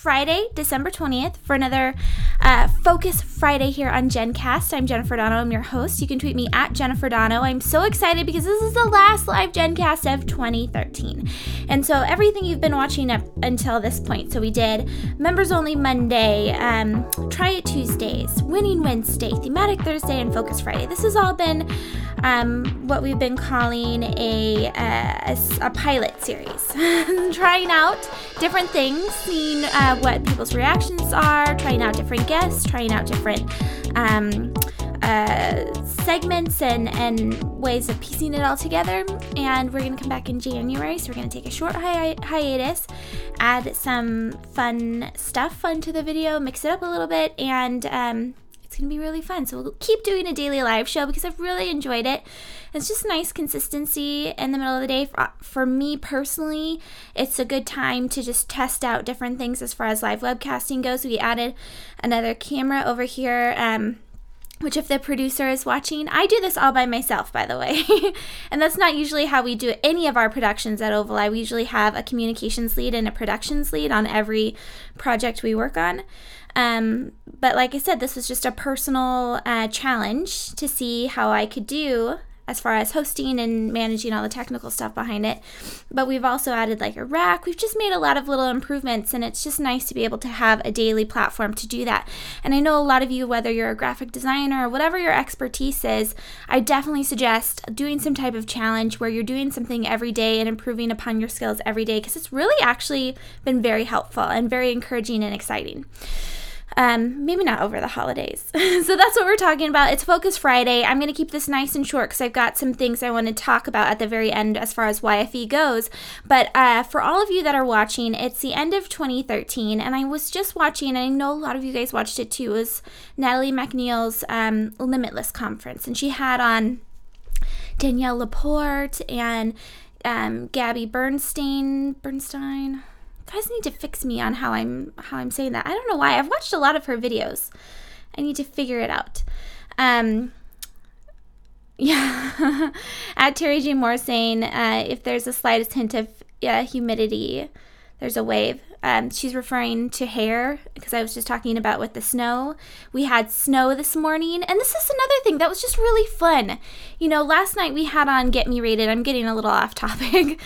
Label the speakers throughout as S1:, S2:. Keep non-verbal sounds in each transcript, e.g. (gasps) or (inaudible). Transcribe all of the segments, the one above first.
S1: Friday, December 20th, for another uh, Focus Friday here on Jenn Cast. I'm Jennifer Dono, I'm your host. You can tweet me at Jennifer Dono. I'm so excited because this is the last live Jenn Cast of 2013. And so everything you've been watching up until this point. So we did Members Only Monday, um, Try It Tuesdays, Winning Wednesday, Thematic Thursday, and Focus Friday. This has all been um, what we've been calling a, uh, a, a pilot series. (laughs) trying out different things, seeing uh, what people's reactions are, trying out different guests, trying out different um, uh, segments and, and ways of piecing it all together. And we're going to come back in January, so we're going to take a short hi- hiatus, add some fun stuff onto the video, mix it up a little bit, and um, it's going to be really fun. So we'll keep doing a daily live show because I've really enjoyed it. It's just nice consistency in the middle of the day. For, for me personally, it's a good time to just test out different things as far as live webcasting goes. We added another camera over here. Um, which if the producer is watching i do this all by myself by the way (laughs) and that's not usually how we do any of our productions at oval Eye. we usually have a communications lead and a productions lead on every project we work on um, but like I said, this was just a personal uh, challenge to see how I could do as far as hosting and managing all the technical stuff behind it. But we've also added like a rack. We've just made a lot of little improvements, and it's just nice to be able to have a daily platform to do that. And I know a lot of you, whether you're a graphic designer or whatever your expertise is, I definitely suggest doing some type of challenge where you're doing something every day and improving upon your skills every day because it's really actually been very helpful and very encouraging and exciting. Um, maybe not over the holidays. (laughs) so that's what we're talking about. It's Focus Friday. I'm going to keep this nice and short because I've got some things I want to talk about at the very end as far as YFE goes. But uh, for all of you that are watching, it's the end of 2013, and I was just watching, and I know a lot of you guys watched it too, it was Natalie MacNeil's um, Limitless conference, and she had on Danielle Laporte and um, Gabby Bernstein. Bernstein guys need to fix me on how I'm how I'm saying that. I don't know why. I've watched a lot of her videos. I need to figure it out. Um, (laughs) yeah, at Terry G. Moore saying uh, if there's the slightest hint of uh, humidity, there's a wave. Um, she's referring to hair because I was just talking about with the snow. We had snow this morning, and this is another thing that was just really fun. You know, last night we had on Get Me Rated. I'm getting a little (laughs) off topic,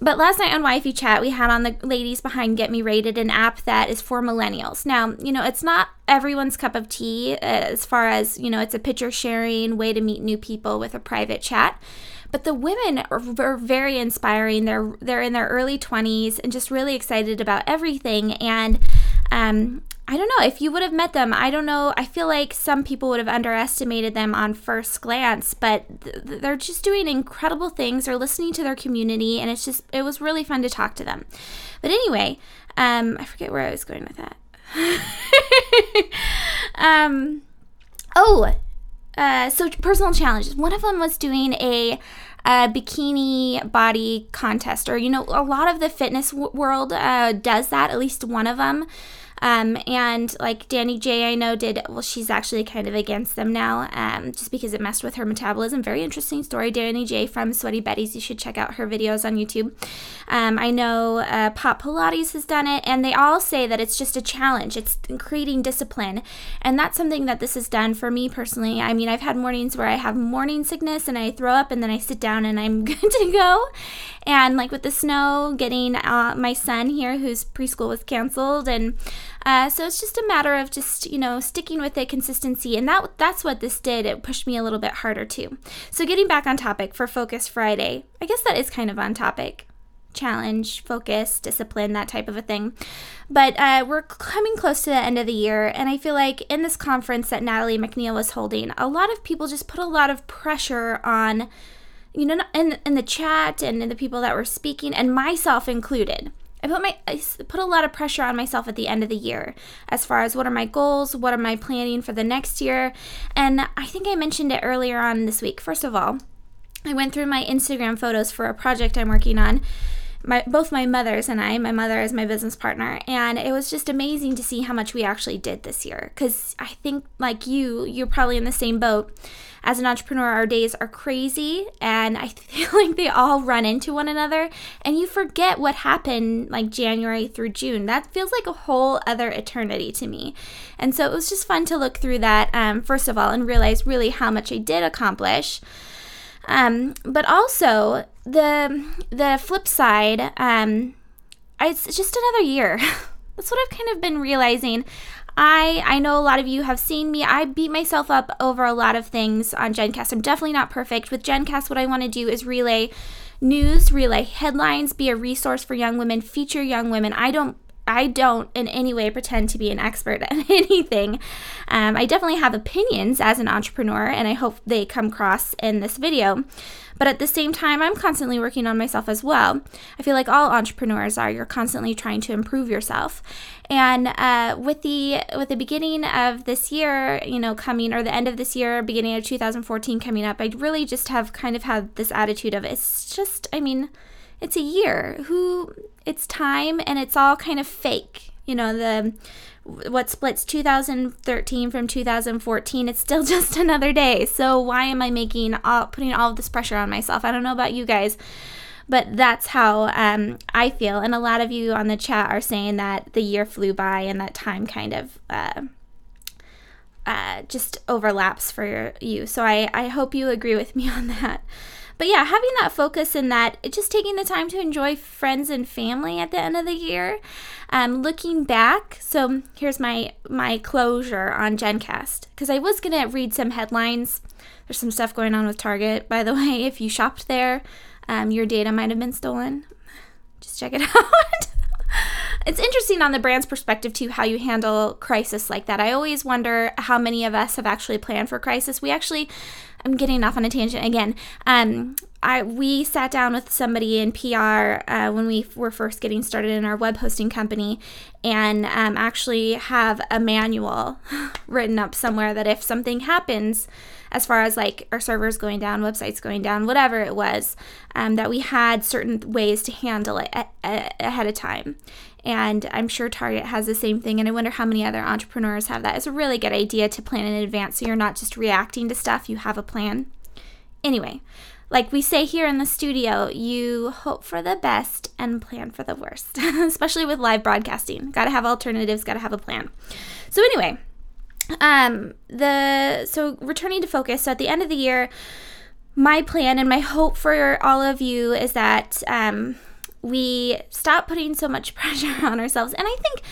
S1: but last night on YFE Chat we had on the ladies behind Get Me Rated, an app that is for millennials. Now, you know, it's not everyone's cup of tea uh, as far as you know. It's a picture sharing way to meet new people with a private chat. But the women are, are very inspiring. They're they're in their early 20s and just really excited about everything. And um, I don't know if you would have met them. I don't know. I feel like some people would have underestimated them on first glance, but th- they're just doing incredible things. They're listening to their community, and it's just it was really fun to talk to them. But anyway, um, I forget where I was going with that. (laughs) um, oh, uh, so personal challenges. One of them was doing a, a bikini body contest, or you know, a lot of the fitness w- world uh, does that. At least one of them. Um, and like Danny J, I know did well. She's actually kind of against them now, um, just because it messed with her metabolism. Very interesting story. Danny J from Sweaty Betty's. You should check out her videos on YouTube. Um, I know uh, Pop Pilates has done it, and they all say that it's just a challenge. It's creating discipline, and that's something that this has done for me personally. I mean, I've had mornings where I have morning sickness and I throw up, and then I sit down and I'm (laughs) good to go. And like with the snow, getting uh, my son here, whose preschool was canceled, and uh, so it's just a matter of just you know sticking with it, consistency, and that that's what this did. It pushed me a little bit harder too. So getting back on topic for Focus Friday, I guess that is kind of on topic challenge, focus, discipline, that type of a thing. But uh, we're coming close to the end of the year, and I feel like in this conference that Natalie MacNeil was holding, a lot of people just put a lot of pressure on, you know, in, in the chat and in the people that were speaking, and myself included. I put my I put a lot of pressure on myself at the end of the year as far as what are my goals, what am I planning for the next year, and I think I mentioned it earlier on this week. First of all, I went through my Instagram photos for a project I'm working on, my both my mothers and I, my mother is my business partner, and it was just amazing to see how much we actually did this year. Because I think, like you, you're probably in the same boat. As an entrepreneur, our days are crazy, and I (laughs) feel like they all run into one another, and you forget what happened like January through June. That feels like a whole other eternity to me. And so it was just fun to look through that, um, first of all, and realize really how much I did accomplish. Um, but also the the flip side, um, it's just another year. (laughs) That's what I've kind of been realizing. I I know a lot of you have seen me. I beat myself up over a lot of things on Jenn Cast. I'm definitely not perfect. With Jenn Cast, what I want to do is relay news, relay headlines, be a resource for young women, feature young women. I don't I don't in any way pretend to be an expert (laughs) at anything. Um, I definitely have opinions as an entrepreneur, and I hope they come across in this video. But at the same time, I'm constantly working on myself as well. I feel like all entrepreneurs are. You're constantly trying to improve yourself. And uh, with the with the beginning of this year, you know, coming or the end of this year, beginning of 2014 coming up, I really just have kind of had this attitude of it's just, I mean, it's a year. Who it's time and it's all kind of fake. You know, the what splits 2013 from 2014 it's still (laughs) just another day. So why am i making all putting all of this pressure on myself? I don't know about you guys but that's how um, i feel. And a lot of you on the chat are saying that the year flew by and that time kind of uh, uh, just overlaps for you. So I, I hope you agree with me (laughs) on that but yeah, having that focus and that just taking the time to enjoy friends and family at the end of the year. Um, looking back, so here's my my closure on Jenn Cast because I was gonna read some headlines. There's some stuff going on with Target, by the (laughs) way. If you shopped there, um, your data might have been stolen. Just check it (laughs) out. It's interesting on the brand's perspective too how you handle crisis like that. I always wonder how many of us have actually planned for crisis. We actually I'm getting off on a tangent again. Um, I we sat down with somebody in PR uh, when we were first getting started in our web hosting company, and um, actually have a manual (gasps) written up somewhere that if something happens, as far as like our servers going down, websites going down, whatever it was, um, that we had certain ways to handle it a- a- ahead of time. And I'm sure Target has the same thing. And I wonder how many other entrepreneurs have that. It's a really good idea to plan in advance so you're not just reacting to stuff, you have a plan. Anyway, like we say here in the studio, you hope for the best and plan for the worst, (laughs) especially with live broadcasting. Got to have alternatives, got to have a plan. So, anyway, um, the so returning to focus. So, at the end of the year, my plan and my hope for all of you is that um, we stop putting so much (laughs) pressure on ourselves. And I think,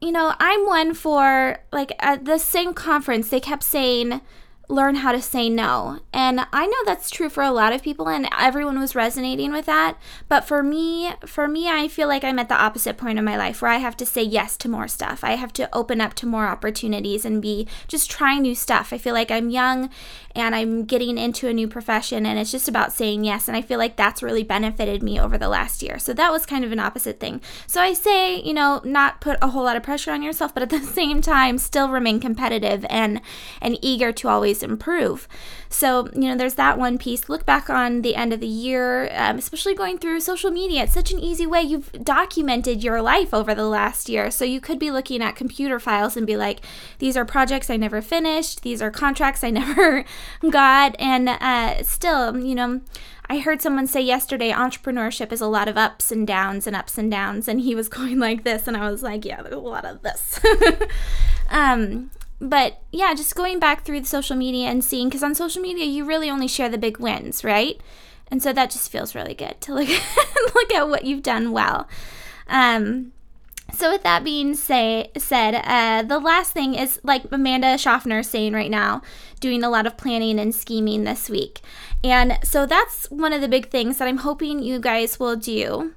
S1: you know, I'm one for like at the same conference, they kept saying, learn how to say no. And I know that's true for a lot of people and everyone was resonating with that, but for me, for me I feel like I'm at the opposite point of my life where I have to say yes to more stuff. I have to open up to more opportunities and be just trying new stuff. I feel like I'm young and I'm getting into a new profession and it's just about saying yes and I feel like that's really benefited me over the last year. So that was kind of an opposite thing. So I say, you know, not put a whole lot of pressure on yourself, but at the (laughs) same time still remain competitive and and eager to always improve. So, you know, there's that one piece. Look back on the end of the year, um, especially going through social media. It's such an easy way. You've documented your life over the last year. So you could be looking at computer files and be like, these are projects I never finished, these are contracts I (laughs) never got. And uh, still, you know, I heard someone say yesterday entrepreneurship is a lot of ups and downs and ups and downs. And he was (laughs) going like this. And I was like, yeah, there's a lot of this. (laughs) um, but yeah, just going back through the social media and seeing, because on social media, you really only share the big wins, right? And so that just feels really good to look, (laughs) look at what you've done well. Um, so with that being say, said, uh, the last thing is like Amanda Schaffner saying right now, doing a lot of planning and scheming this week. And so that's one of the big things that I'm hoping you guys will do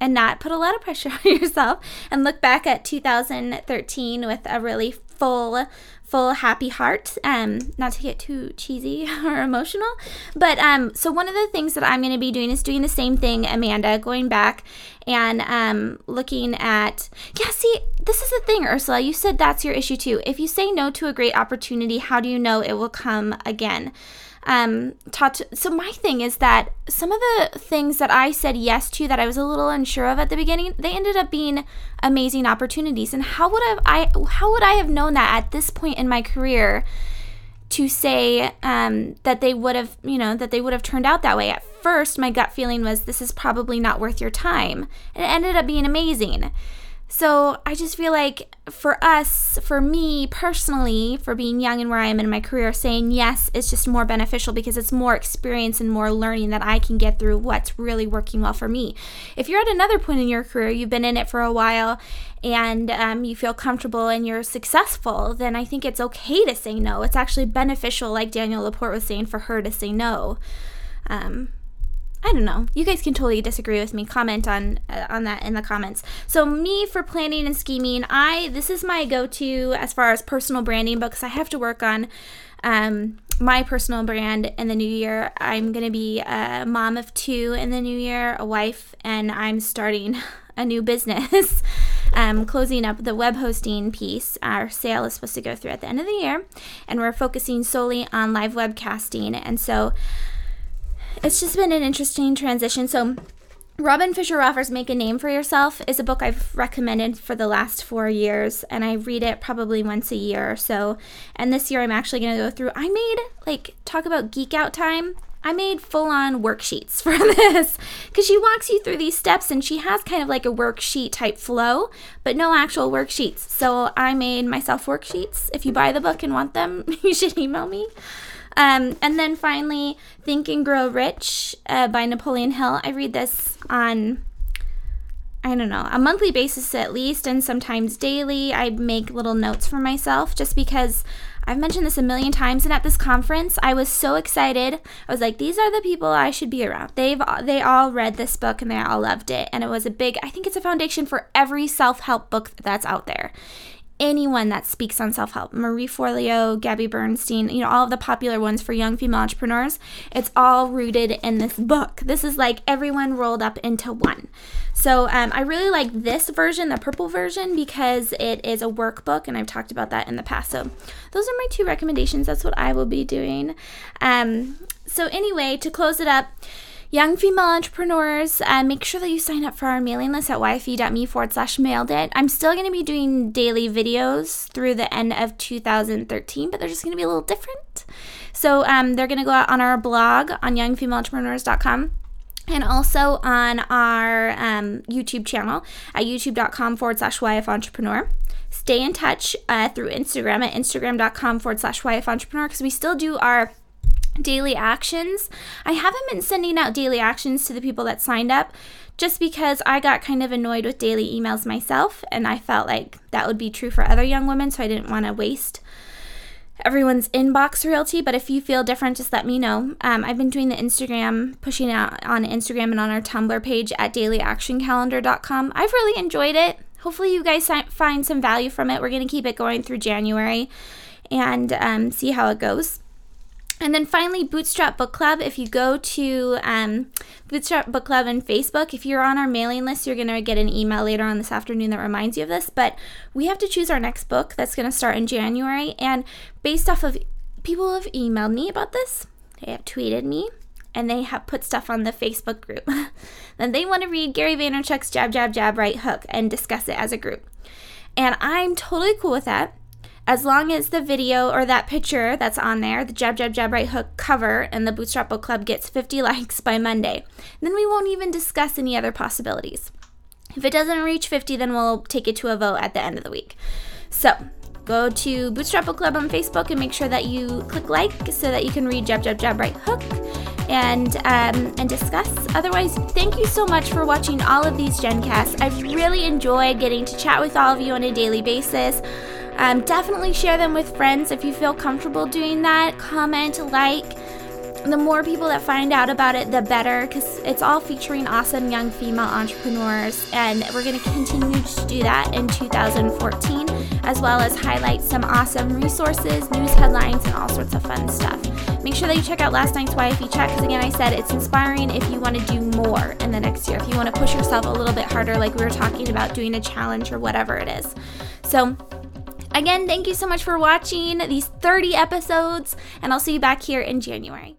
S1: and not put a lot of pressure (laughs) on yourself and look back at 2013 with a really full full happy heart. Um, not to get too cheesy (laughs) or emotional, but um, so one of the things that I'm going to be doing is doing the same thing, Amanda, going back and um, looking at. Yeah, see, this is the thing, Ursula. You said that's your issue too. If you say no to a great opportunity, how do you know it will come again? um, so my thing is that some of the things that I said yes to that I was a little unsure of at the beginning, they ended up being amazing opportunities. And how would have I how would I have known that at this point in my career to say um, that they would have you know that they would have turned out that way? At first, my gut feeling was this is probably not worth your time, and it ended up being amazing. So I just feel like for us, for me personally, for being young and where I am in my career, saying yes is just more beneficial because it's more experience and more learning that I can get through what's really working well for me. If you're at another point in your career, you've been in it for a while and um, you feel comfortable and you're successful, then I think it's okay to say no. It's actually beneficial, like Danielle Laporte was saying, for her to say no. Um, I don't know. You guys can totally disagree with me. Comment on uh, on that in the comments. So me for planning and scheming, I this is my go-to as far as personal branding because I have to work on um, my personal brand in the new year. I'm gonna be a mom of two in the new year, a wife, and I'm starting (laughs) a new business. (laughs) um, closing up the web hosting piece. Our sale is supposed to go through at the end of the year, and we're focusing solely on live webcasting. And so it's just been an interesting transition. So, Robin Fisher Roffer's Make a Name for Yourself is a book I've recommended for the last four years, and I read it probably once a year or so. And this year I'm actually going to go through, I made, like, talk about geek out time. I made full on worksheets (laughs) for this because she walks you through these steps and she has kind of like a worksheet type flow, but no actual worksheets. So I made myself worksheets. If you buy the book and want them, (laughs) you should email me. Um, and then finally, Think and Grow Rich uh, by Napoleon Hill. I read this on, I don't know, a monthly basis at least, and sometimes daily. I make little notes for myself just because I've mentioned this a million times. And at this conference, I was so excited. I was like, these are the people I should be around. They've they all read this book and they all loved it. And it was a big. I think it's a foundation for every self help book that's out there anyone that speaks on self help Marie Forleo, Gabby Bernstein, you know, all of the popular ones for young female entrepreneurs. It's all rooted in this book. This is like everyone rolled up into one. So um, I really like this version, the purple version, because it is a workbook, and I've talked about that in the past. So those are my two recommendations. That's what I will be doing. Um, so, anyway, to close it up, young female entrepreneurs, uh, make sure that you sign up for our mailing list at yfe.me forward slash mailed it. I'm still going to be doing daily videos through the end of 2013, but they're just going to be a little different. So um, they're going to go out on our blog on youngfemaleentrepreneurs.com and also on our um, YouTube channel at youtube.com forward slash YF Entrepreneur. Stay in touch uh, through Instagram at instagram.com forward slash YF Entrepreneur because we still do our daily actions. I haven't been sending out daily actions to the people that signed up just because I got kind of annoyed with daily emails myself and I felt like that would be true for other young women, so I didn't want to waste everyone's inbox realty. But if you feel different, just let me know. Um, I've been doing the Instagram, pushing out on Instagram and on our Tumblr page at dailyactioncalendar.com. I've really enjoyed it. Hopefully, you guys find some value from it. We're going to keep it going through January and um, see how it goes. And then finally, Bootstrap Book Club. If you go to um, Bootstrap Book Club on Facebook, if you're on our mailing list, you're going to get an email later on this afternoon that reminds you of this. But we have to choose our next book that's going to start in January. And based off of people have emailed me about this, they have tweeted me, and they have put stuff on the Facebook group. (laughs) then they want to read Gary Vaynerchuk's Jab, Jab, Jab, Right Hook and discuss it as a group. And I'm totally cool with that as long as the video or that picture that's on there, the Jab Jab Jab Right Hook cover and the Bootstrap Book Club gets 50 (laughs) likes by Monday, then we won't even discuss any other possibilities. If it doesn't reach 50, then we'll take it to a vote at the end of the week. So go to Bootstrap Book Club on Facebook and make sure that you click like so that you can read Jab Jab Jab Right Hook and um, and discuss. Otherwise, thank you so much for watching all of these Jenn Casts. I've really enjoyed getting to chat with all of you on a daily basis. Um, definitely share them with friends if you feel comfortable doing that. Comment, like. The more people that find out about it, the better, because it's all featuring awesome young female entrepreneurs, and we're going to continue to do that in 2014. as well as highlight some awesome resources, news headlines, and all sorts of fun stuff. Make sure that you check out last night's YFE chat because, again, I said it's inspiring if you want to do more in the next year, if you want to push yourself a little bit harder, like we were talking about doing a challenge or whatever it is. So, Again, thank you so much for watching these 30 episodes, and I'll see you back here in January.